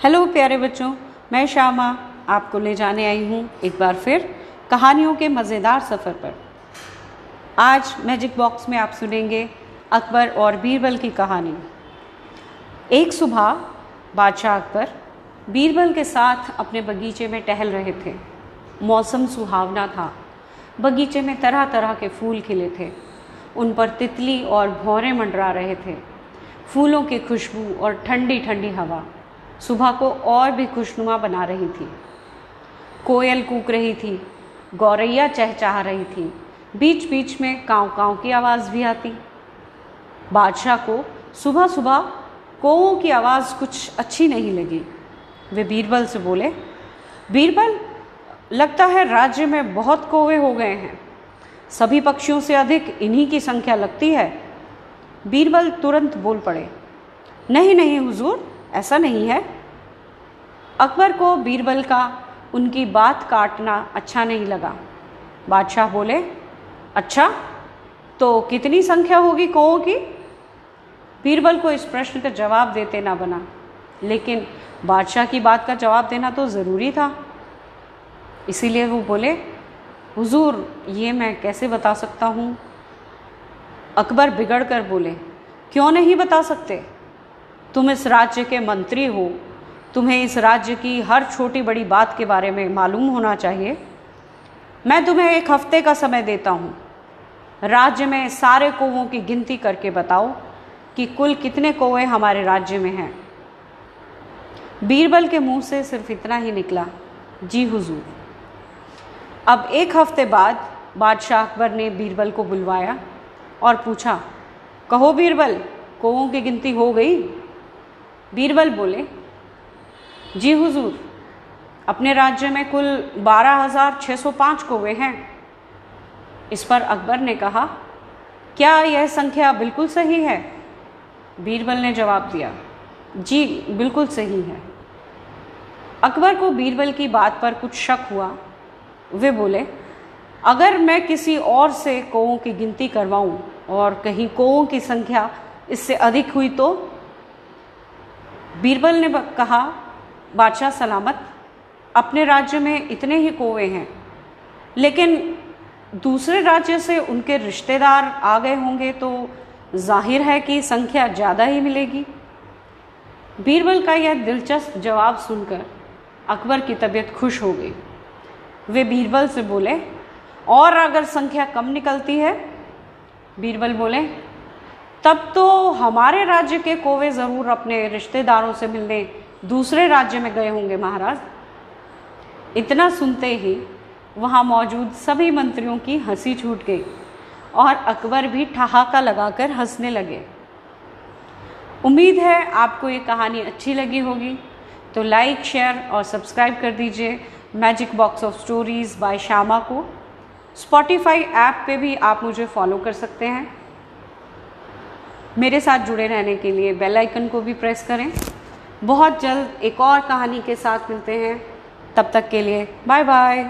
Hello प्यारे बच्चों, मैं श्यामा आपको ले जाने आई हूँ एक बार फिर कहानियों के मज़ेदार सफ़र पर। आज मैजिक बॉक्स में आप सुनेंगे अकबर और बीरबल की कहानी। एक सुबह बादशाह अकबर बीरबल के साथ अपने बगीचे में टहल रहे थे। मौसम सुहावना था। बगीचे में तरह तरह के फूल खिले थे। उन पर तितली और भौरे मंडरा रहे थे। फूलों की खुशबू और ठंडी ठंडी हवा। सुबह को और भी खुशनुमा बना रही थी। कोयल कूक रही थी, गौरैया चहचहा रही थी। बीच बीच में काँव काँव की आवाज़ भी आती। बादशाह को सुबह सुबह कौओं की आवाज़ कुछ अच्छी नहीं लगी। वे बीरबल से बोले, बीरबल, लगता है राज्य में बहुत कौवे हो गए हैं। सभी पक्षियों से अधिक इन्हीं की संख्या लगती है। बीरबल तुरंत बोल पड़े, नहीं नहीं, हुजूर ऐसा नहीं है। अकबर को बीरबल का उनकी बात काटना अच्छा नहीं लगा। बादशाह बोले अच्छा तो कितनी संख्या होगी कौओं की? बीरबल को इस प्रश्न का जवाब देते ना बना, लेकिन बादशाह की बात का जवाब देना तो ज़रूरी था। इसीलिए वो बोले, हुजूर, ये मैं कैसे बता सकता हूँ? अकबर बिगड़ कर बोले, क्यों नहीं बता सकते? तुम इस राज्य के मंत्री हो। तुम्हें इस राज्य की हर छोटी बड़ी बात के बारे में मालूम होना चाहिए। मैं तुम्हें एक हफ़्ते का समय देता हूँ। राज्य में सारे कौवों की गिनती करके बताओ कि कुल कितने कौवे हमारे राज्य में हैं। बीरबल के मुँह से सिर्फ़ इतना ही निकला, जी हुजूर। अब एक हफ़्ते बाद बादशाह अकबर ने बीरबल को बुलवाया और पूछा, कहो बीरबल, कौओं की गिनती हो गई? बीरबल बोले, जी हुजूर, अपने राज्य में कुल बारह हज़ार छः सौ पाँच कौवे हैं। इस पर अकबर ने कहा, क्या यह संख्या बिल्कुल सही है? बीरबल ने जवाब दिया, जी, बिल्कुल सही है। अकबर को बीरबल की बात पर कुछ शक हुआ। वे बोले, अगर मैं किसी और से कौओं की गिनती करवाऊं और कहीं कौओं की संख्या इससे अधिक हुई तो? बीरबल ने कहा, बादशाह सलामत, अपने राज्य में इतने ही कौवे हैं। लेकिन दूसरे राज्य से उनके रिश्तेदार आ गए होंगे तो ज़ाहिर है कि संख्या ज़्यादा ही मिलेगी। बीरबल का यह दिलचस्प जवाब सुनकर अकबर की तबीयत खुश हो गई। वे बीरबल से बोले, और अगर संख्या कम निकलती है? बीरबल बोले तब तो हमारे राज्य के कोवे ज़रूर अपने रिश्तेदारों से मिलने दूसरे राज्य में गए होंगे महाराज। इतना सुनते ही वहाँ मौजूद सभी मंत्रियों की हँसी छूट गई और अकबर भी ठहाका लगाकर हंसने लगे। उम्मीद है आपको ये कहानी अच्छी लगी होगी तो लाइक शेयर और सब्सक्राइब कर दीजिए magic box of stories by Shyama को। स्पॉटिफाई ऐप पे भी आप मुझे फॉलो कर सकते हैं। मेरे साथ जुड़े रहने के लिए बेल आइकन को भी प्रेस करें। बहुत जल्द एक और कहानी के साथ मिलते हैं। तब तक के लिए बाय बाय